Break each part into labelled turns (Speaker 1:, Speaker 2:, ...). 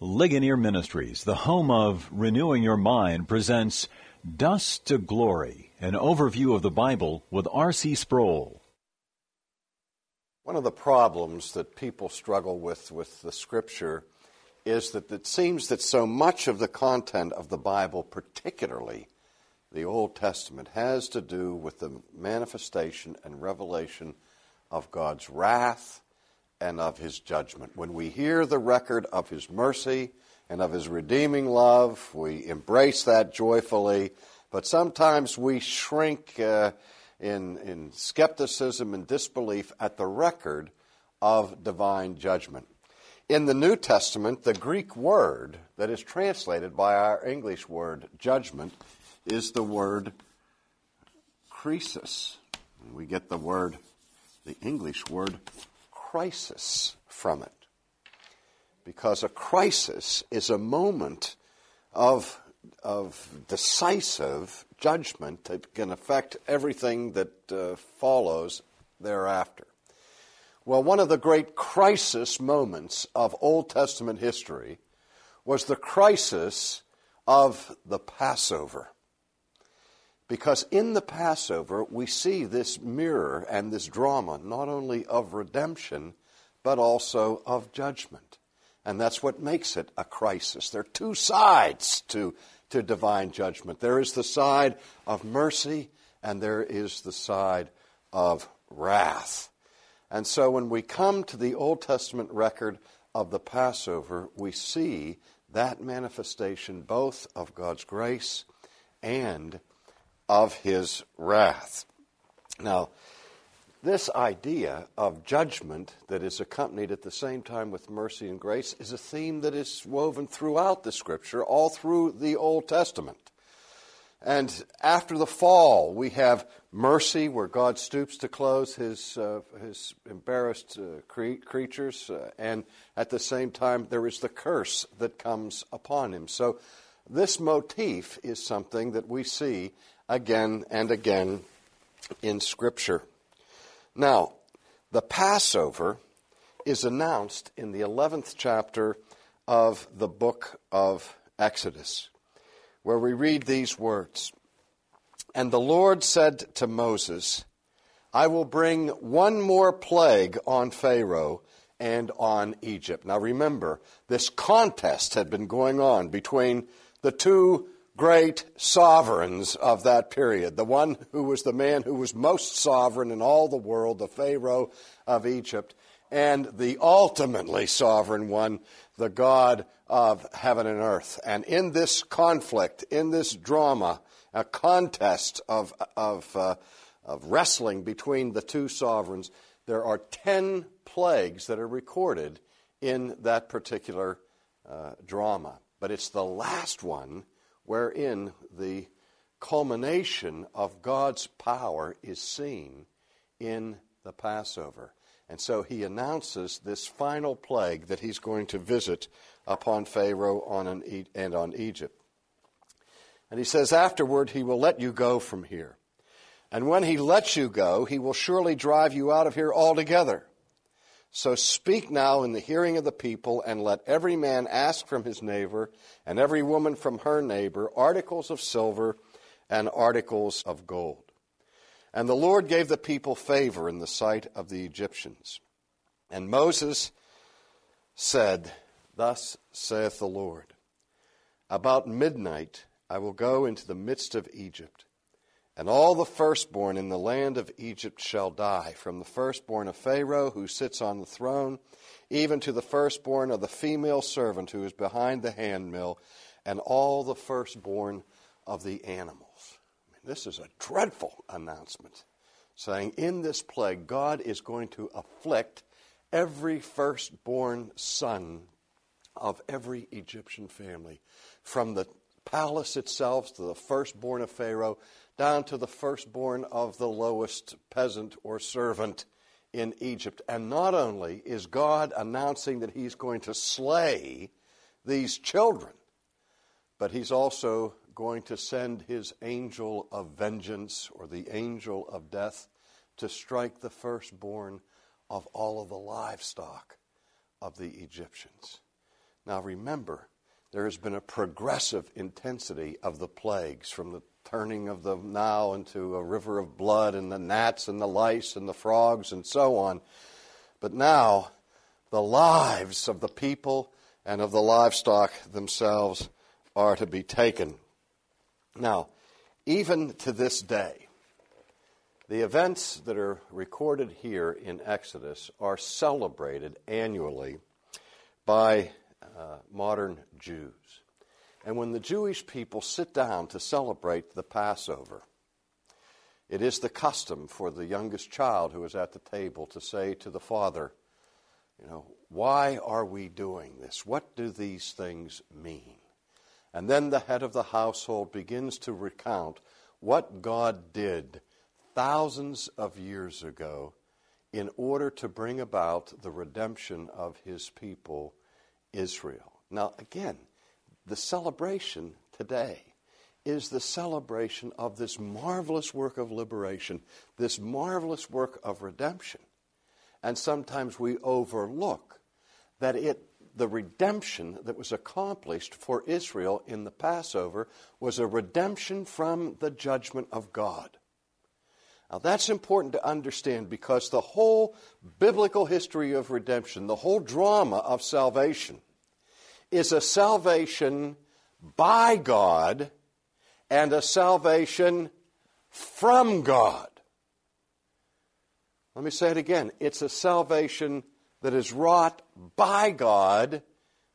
Speaker 1: Ligonier Ministries, the home of Renewing Your Mind, presents Dust to Glory, an overview of the Bible with R.C. Sproul.
Speaker 2: One of the problems that people struggle with with the Scripture is that it seems that so much of the content of the Bible, particularly the Old Testament, has to do with the manifestation and revelation of God's wrath and of his judgment. When we hear the record of his mercy and of his redeeming love, we embrace that joyfully, but sometimes we shrink uh, in, in skepticism and disbelief at the record of divine judgment. In the New Testament, the Greek word that is translated by our English word judgment is the word krisis. We get the word, the English word crisis from it. Because a crisis is a moment of, of decisive judgment that can affect everything that uh, follows thereafter. Well, one of the great crisis moments of Old Testament history was the crisis of the Passover. Because in the Passover, we see this mirror and this drama, not only of redemption, but also of judgment. And that's what makes it a crisis. There are two sides to, to divine judgment there is the side of mercy, and there is the side of wrath. And so when we come to the Old Testament record of the Passover, we see that manifestation both of God's grace and of his wrath. Now, this idea of judgment that is accompanied at the same time with mercy and grace is a theme that is woven throughout the scripture, all through the Old Testament. And after the fall, we have mercy, where God stoops to clothe his, uh, his embarrassed uh, cre- creatures, uh, and at the same time, there is the curse that comes upon him. So, this motif is something that we see again and again in Scripture. Now, the Passover is announced in the 11th chapter of the book of Exodus, where we read these words And the Lord said to Moses, I will bring one more plague on Pharaoh and on Egypt. Now remember, this contest had been going on between the two great sovereigns of that period. The one who was the man who was most sovereign in all the world, the Pharaoh of Egypt, and the ultimately sovereign one, the God of heaven and earth. And in this conflict, in this drama, a contest of, of, uh, of wrestling between the two sovereigns, there are 10 plagues that are recorded in that particular uh, drama. But it's the last one wherein the culmination of God's power is seen in the Passover. And so he announces this final plague that he's going to visit upon Pharaoh on an, and on Egypt. And he says, Afterward, he will let you go from here. And when he lets you go, he will surely drive you out of here altogether. So speak now in the hearing of the people, and let every man ask from his neighbor, and every woman from her neighbor, articles of silver and articles of gold. And the Lord gave the people favor in the sight of the Egyptians. And Moses said, Thus saith the Lord About midnight I will go into the midst of Egypt and all the firstborn in the land of Egypt shall die, from the firstborn of Pharaoh who sits on the throne, even to the firstborn of the female servant who is behind the handmill, and all the firstborn of the animals. I mean, this is a dreadful announcement, saying in this plague, God is going to afflict every firstborn son of every Egyptian family, from the palace itself to the firstborn of Pharaoh down to the firstborn of the lowest peasant or servant in Egypt. And not only is God announcing that He's going to slay these children, but He's also going to send His angel of vengeance or the angel of death to strike the firstborn of all of the livestock of the Egyptians. Now remember, there has been a progressive intensity of the plagues from the turning of the Nile into a river of blood and the gnats and the lice and the frogs and so on. But now the lives of the people and of the livestock themselves are to be taken. Now, even to this day, the events that are recorded here in Exodus are celebrated annually by uh, modern Jews. And when the Jewish people sit down to celebrate the Passover, it is the custom for the youngest child who is at the table to say to the father, You know, why are we doing this? What do these things mean? And then the head of the household begins to recount what God did thousands of years ago in order to bring about the redemption of his people, Israel. Now, again, the celebration today is the celebration of this marvelous work of liberation, this marvelous work of redemption. And sometimes we overlook that it the redemption that was accomplished for Israel in the Passover was a redemption from the judgment of God. Now, that's important to understand because the whole biblical history of redemption, the whole drama of salvation, is a salvation by God and a salvation from God. Let me say it again. It's a salvation that is wrought by God,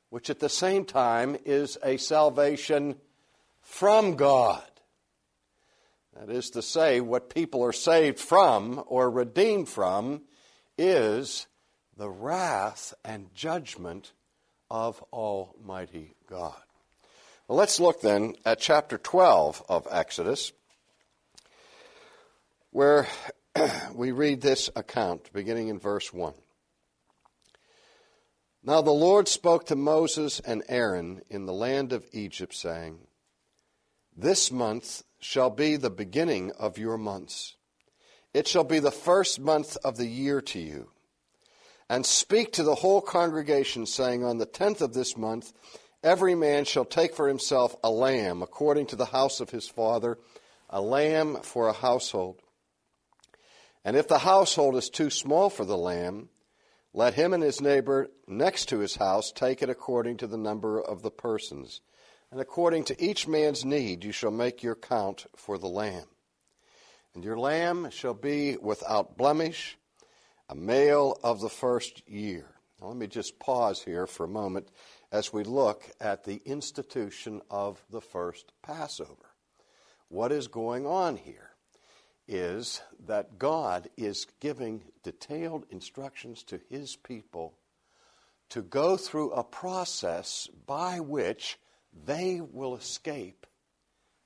Speaker 2: which at the same time is a salvation from God. That is to say, what people are saved from or redeemed from is the wrath and judgment of Almighty God. Well, let's look then at chapter 12 of Exodus, where we read this account beginning in verse 1. Now the Lord spoke to Moses and Aaron in the land of Egypt, saying, This month shall be the beginning of your months. It shall be the first month of the year to you and speak to the whole congregation, saying, On the tenth of this month, every man shall take for himself a lamb, according to the house of his father, a lamb for a household. And if the household is too small for the lamb, let him and his neighbor next to his house take it according to the number of the persons. And according to each man's need, you shall make your count for the lamb. And your lamb shall be without blemish a male of the first year. Now, let me just pause here for a moment as we look at the institution of the first Passover. What is going on here is that God is giving detailed instructions to his people to go through a process by which they will escape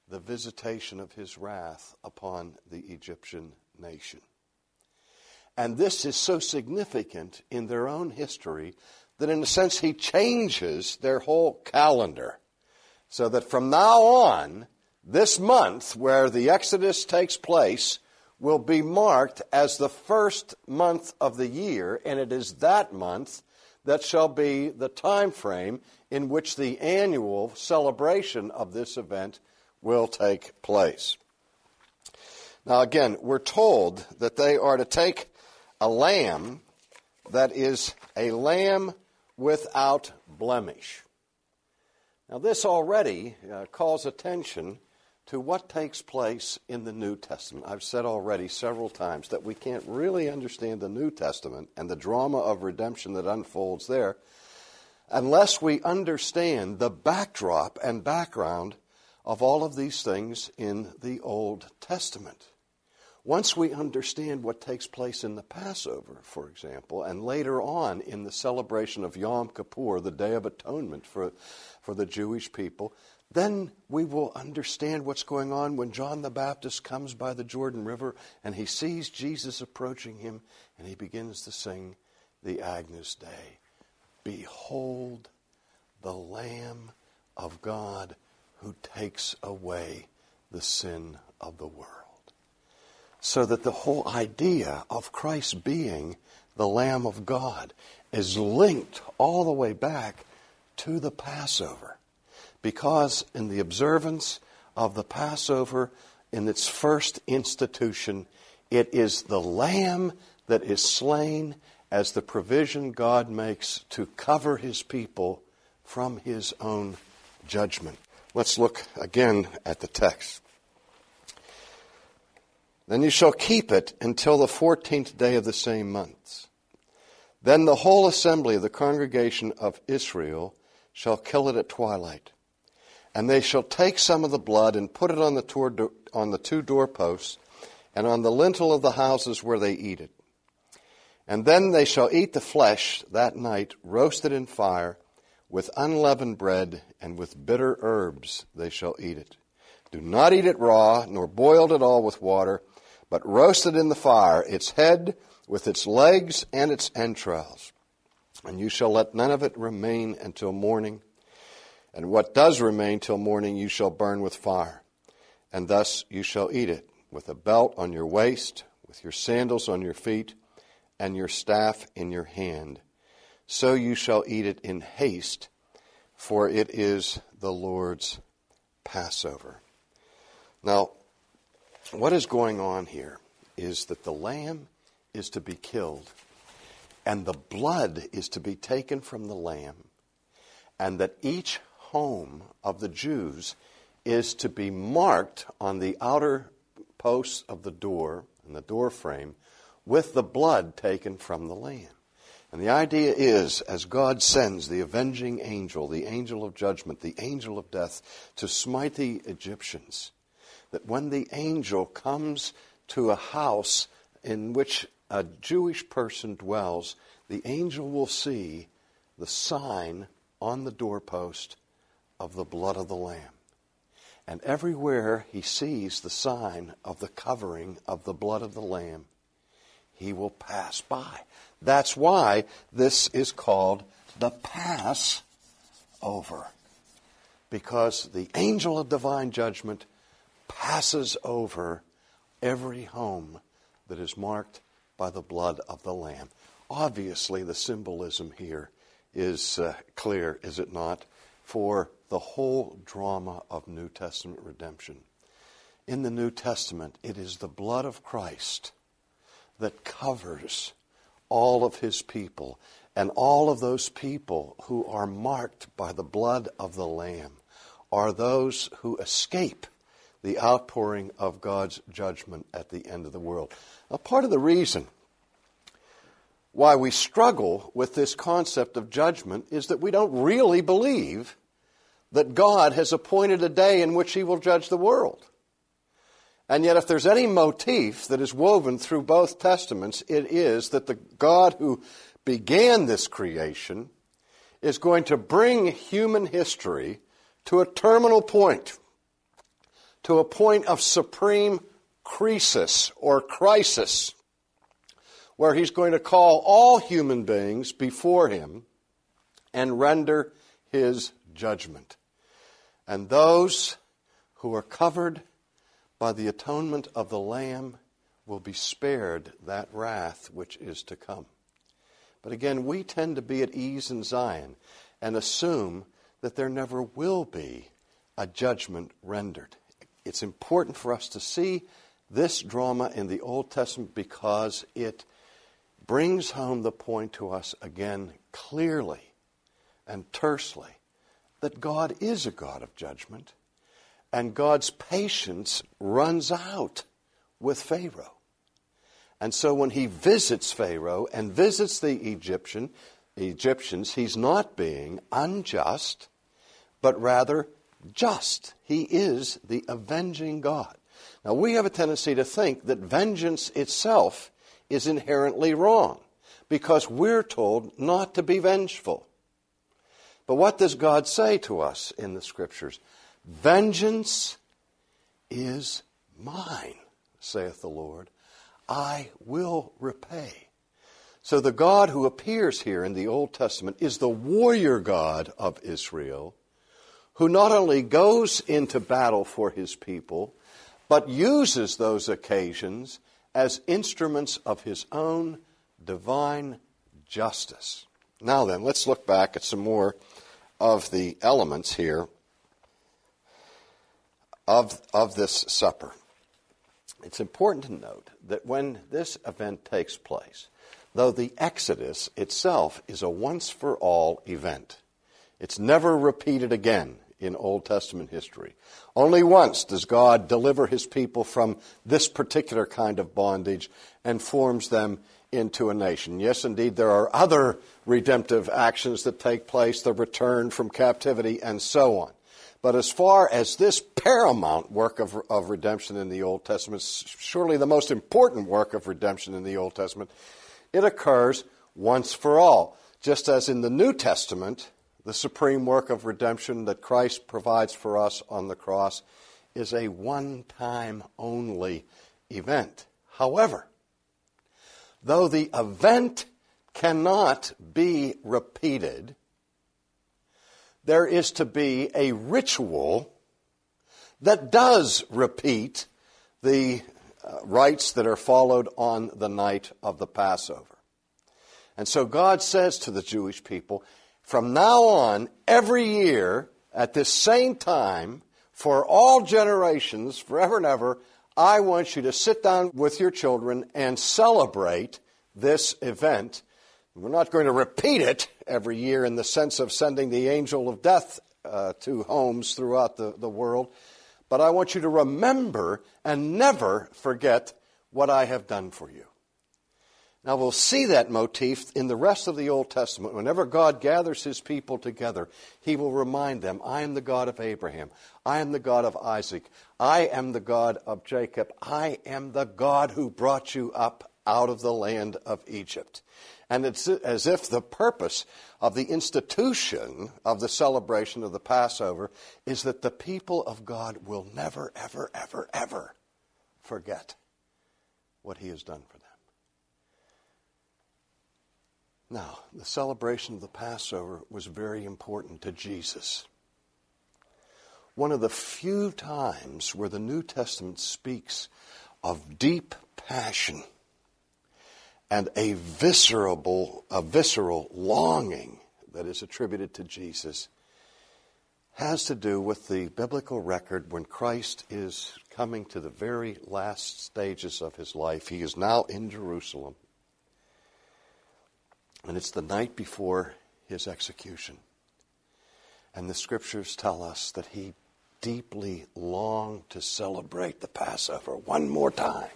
Speaker 2: the visitation of his wrath upon the Egyptian nation. And this is so significant in their own history that, in a sense, he changes their whole calendar. So that from now on, this month where the Exodus takes place will be marked as the first month of the year, and it is that month that shall be the time frame in which the annual celebration of this event will take place. Now, again, we're told that they are to take a lamb that is a lamb without blemish. Now, this already uh, calls attention to what takes place in the New Testament. I've said already several times that we can't really understand the New Testament and the drama of redemption that unfolds there unless we understand the backdrop and background of all of these things in the Old Testament. Once we understand what takes place in the Passover, for example, and later on in the celebration of Yom Kippur, the Day of Atonement for, for the Jewish people, then we will understand what's going on when John the Baptist comes by the Jordan River and he sees Jesus approaching him and he begins to sing the Agnus Dei. Behold the Lamb of God who takes away the sin of the world. So that the whole idea of Christ being the Lamb of God is linked all the way back to the Passover. Because in the observance of the Passover, in its first institution, it is the lamb that is slain as the provision God makes to cover his people from his own judgment. Let's look again at the text. Then you shall keep it until the fourteenth day of the same month. Then the whole assembly of the congregation of Israel shall kill it at twilight. And they shall take some of the blood and put it on the, on the two doorposts and on the lintel of the houses where they eat it. And then they shall eat the flesh that night, roasted in fire, with unleavened bread, and with bitter herbs they shall eat it. Do not eat it raw, nor boiled at all with water, but roasted in the fire, its head with its legs and its entrails. And you shall let none of it remain until morning. And what does remain till morning you shall burn with fire. And thus you shall eat it, with a belt on your waist, with your sandals on your feet and your staff in your hand. So you shall eat it in haste, for it is the Lord's Passover. Now, what is going on here is that the lamb is to be killed, and the blood is to be taken from the lamb, and that each home of the Jews is to be marked on the outer posts of the door and the door frame with the blood taken from the lamb. And the idea is, as God sends the avenging angel, the angel of judgment, the angel of death, to smite the Egyptians, that when the angel comes to a house in which a Jewish person dwells, the angel will see the sign on the doorpost of the blood of the Lamb. And everywhere he sees the sign of the covering of the blood of the Lamb, he will pass by. That's why this is called the Passover. Because the angel of divine judgment passes over every home that is marked by the blood of the Lamb. Obviously, the symbolism here is uh, clear, is it not, for the whole drama of New Testament redemption. In the New Testament, it is the blood of Christ that covers all of his people. And all of those people who are marked by the blood of the Lamb are those who escape the outpouring of God's judgment at the end of the world. Now, part of the reason why we struggle with this concept of judgment is that we don't really believe that God has appointed a day in which he will judge the world. And yet, if there's any motif that is woven through both testaments, it is that the God who began this creation is going to bring human history to a terminal point, to a point of supreme crisis or crisis, where he's going to call all human beings before him and render his judgment. And those who are covered by the atonement of the Lamb will be spared that wrath which is to come. But again, we tend to be at ease in Zion and assume that there never will be a judgment rendered. It's important for us to see this drama in the Old Testament because it brings home the point to us again clearly and tersely that God is a God of judgment and God's patience runs out with Pharaoh. And so when he visits Pharaoh and visits the Egyptian, Egyptians, he's not being unjust, but rather just. He is the avenging God. Now, we have a tendency to think that vengeance itself is inherently wrong because we're told not to be vengeful. But what does God say to us in the scriptures? Vengeance is mine, saith the Lord. I will repay. So the God who appears here in the Old Testament is the warrior God of Israel, who not only goes into battle for his people, but uses those occasions as instruments of his own divine justice. Now then, let's look back at some more of the elements here of, of this supper. It's important to note that when this event takes place, though the Exodus itself is a once for all event, it's never repeated again in Old Testament history. Only once does God deliver his people from this particular kind of bondage and forms them into a nation. Yes, indeed, there are other redemptive actions that take place, the return from captivity, and so on. But as far as this paramount work of, of redemption in the Old Testament, surely the most important work of redemption in the Old Testament, it occurs once for all. Just as in the New Testament, the supreme work of redemption that Christ provides for us on the cross is a one time only event. However, though the event cannot be repeated, there is to be a ritual that does repeat the uh, rites that are followed on the night of the Passover. And so God says to the Jewish people, from now on, every year, at this same time, for all generations, forever and ever, I want you to sit down with your children and celebrate this event. We're not going to repeat it every year in the sense of sending the angel of death uh, to homes throughout the, the world, but I want you to remember and never forget what I have done for you. Now we'll see that motif in the rest of the Old Testament. Whenever God gathers his people together, he will remind them, I am the God of Abraham. I am the God of Isaac. I am the God of Jacob. I am the God who brought you up out of the land of Egypt. And it's as if the purpose of the institution of the celebration of the Passover is that the people of God will never, ever, ever, ever forget what he has done for them. Now, the celebration of the Passover was very important to Jesus. One of the few times where the New Testament speaks of deep passion and a visceral, a visceral longing that is attributed to Jesus has to do with the biblical record when Christ is coming to the very last stages of his life. He is now in Jerusalem. And it's the night before his execution. And the scriptures tell us that he deeply longed to celebrate the Passover one more time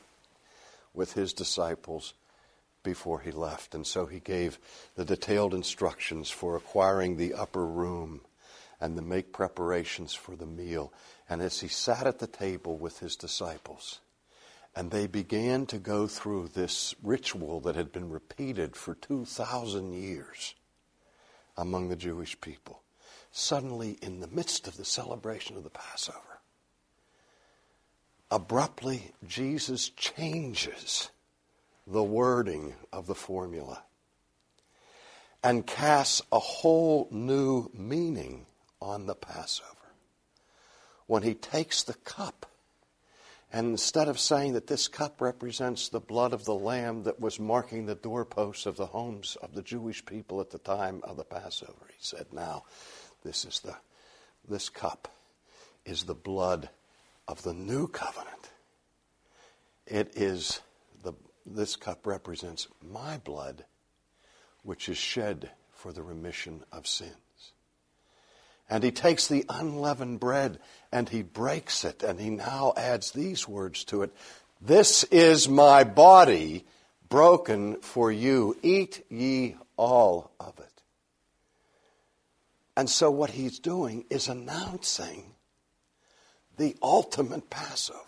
Speaker 2: with his disciples before he left. And so he gave the detailed instructions for acquiring the upper room and to make preparations for the meal. And as he sat at the table with his disciples, and they began to go through this ritual that had been repeated for 2,000 years among the Jewish people. Suddenly, in the midst of the celebration of the Passover, abruptly, Jesus changes the wording of the formula and casts a whole new meaning on the Passover. When he takes the cup and instead of saying that this cup represents the blood of the Lamb that was marking the doorposts of the homes of the Jewish people at the time of the Passover, he said, Now, this is the this cup is the blood of the new covenant. It is the this cup represents my blood, which is shed for the remission of sin. And he takes the unleavened bread and he breaks it, and he now adds these words to it This is my body broken for you. Eat ye all of it. And so, what he's doing is announcing the ultimate Passover.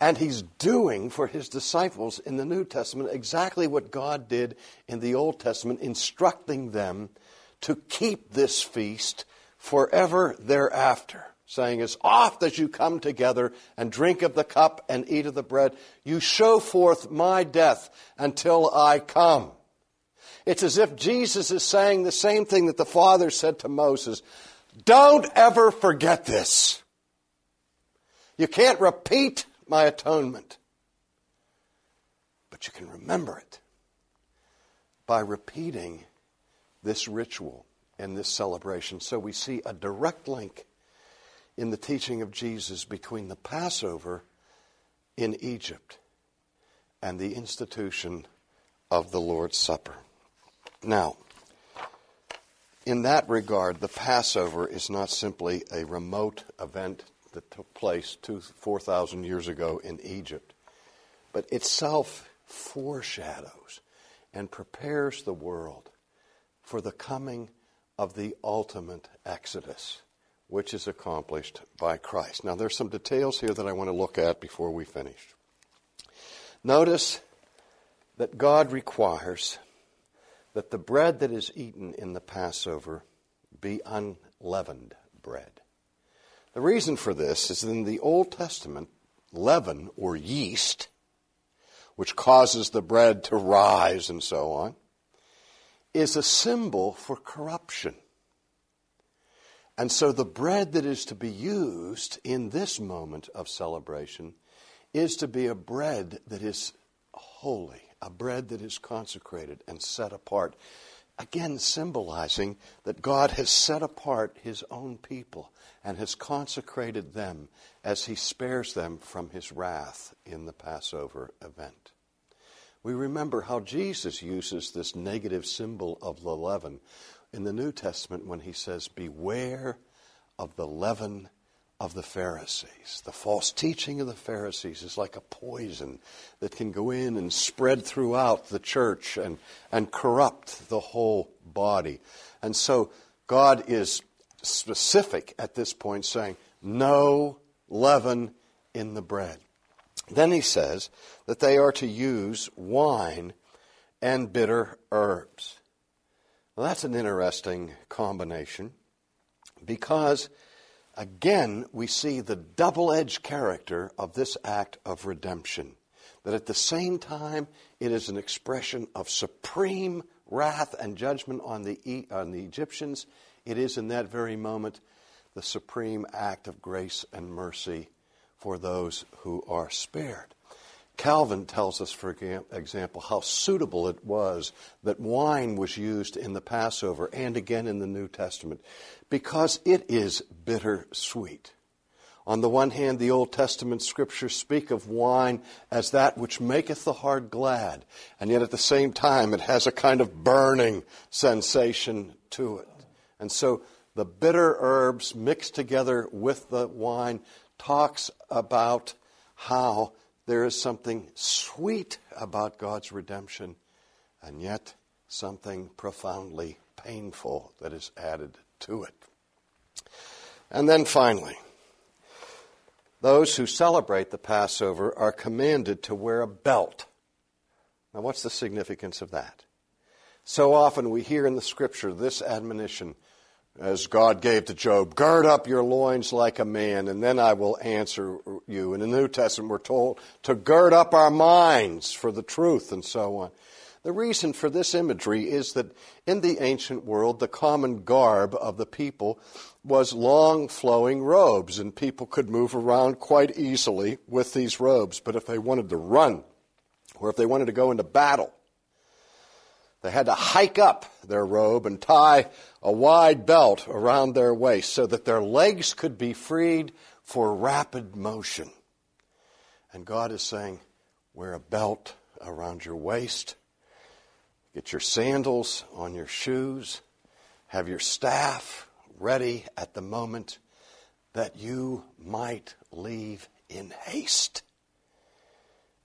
Speaker 2: And he's doing for his disciples in the New Testament exactly what God did in the Old Testament, instructing them to keep this feast forever thereafter, saying, As oft as you come together and drink of the cup and eat of the bread, you show forth my death until I come. It's as if Jesus is saying the same thing that the Father said to Moses Don't ever forget this. You can't repeat my atonement, but you can remember it by repeating this ritual and this celebration. So we see a direct link in the teaching of Jesus between the Passover in Egypt and the institution of the Lord's Supper. Now, in that regard, the Passover is not simply a remote event that took place two, 4,000 years ago in Egypt, but itself foreshadows and prepares the world for the coming of the ultimate Exodus, which is accomplished by Christ. Now, there's some details here that I want to look at before we finish. Notice that God requires that the bread that is eaten in the Passover be unleavened bread. The reason for this is in the Old Testament, leaven or yeast, which causes the bread to rise and so on, is a symbol for corruption. And so the bread that is to be used in this moment of celebration is to be a bread that is holy, a bread that is consecrated and set apart. Again, symbolizing that God has set apart his own people and has consecrated them as he spares them from his wrath in the Passover event. We remember how Jesus uses this negative symbol of the leaven in the New Testament when he says, Beware of the leaven of the Pharisees. The false teaching of the Pharisees is like a poison that can go in and spread throughout the church and, and corrupt the whole body. And so God is specific at this point, saying, No leaven in the bread. Then he says that they are to use wine and bitter herbs. Well, that's an interesting combination because Again, we see the double edged character of this act of redemption. That at the same time, it is an expression of supreme wrath and judgment on the, on the Egyptians. It is in that very moment the supreme act of grace and mercy for those who are spared. Calvin tells us, for example, how suitable it was that wine was used in the Passover and again in the New Testament because it is bitter sweet. On the one hand, the Old Testament scriptures speak of wine as that which maketh the heart glad, and yet at the same time it has a kind of burning sensation to it. And so the bitter herbs mixed together with the wine talks about how there is something sweet about God's redemption, and yet something profoundly painful that is added to it. And then finally, those who celebrate the Passover are commanded to wear a belt. Now, what's the significance of that? So often we hear in the scripture this admonition as God gave to Job, gird up your loins like a man, and then I will answer you. In the New Testament, we're told to gird up our minds for the truth and so on. The reason for this imagery is that in the ancient world, the common garb of the people was long flowing robes, and people could move around quite easily with these robes. But if they wanted to run, or if they wanted to go into battle, they had to hike up their robe and tie a wide belt around their waist so that their legs could be freed for rapid motion. And God is saying, wear a belt around your waist, get your sandals on your shoes, have your staff ready at the moment that you might leave in haste.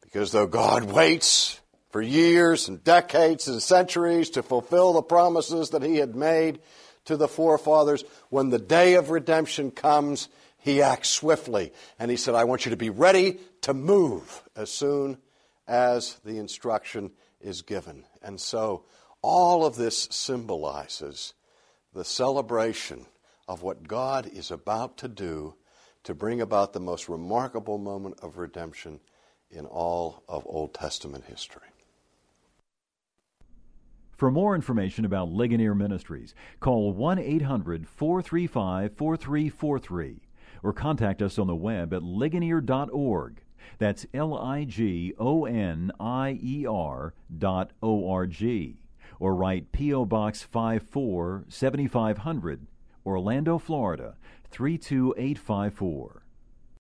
Speaker 2: Because though God waits for years and decades and centuries to fulfill the promises that he had made to the forefathers. When the day of redemption comes, he acts swiftly. And he said, I want you to be ready to move as soon as the instruction is given. And so all of this symbolizes the celebration of what God is about to do to bring about the most remarkable moment of redemption in all of Old Testament history.
Speaker 1: For more information about Ligonier Ministries, call 1 800 435 4343 or contact us on the web at ligonier.org. That's L I G O N I E R dot O R G. or write P.O. Box 54 7500, Orlando, Florida 32854.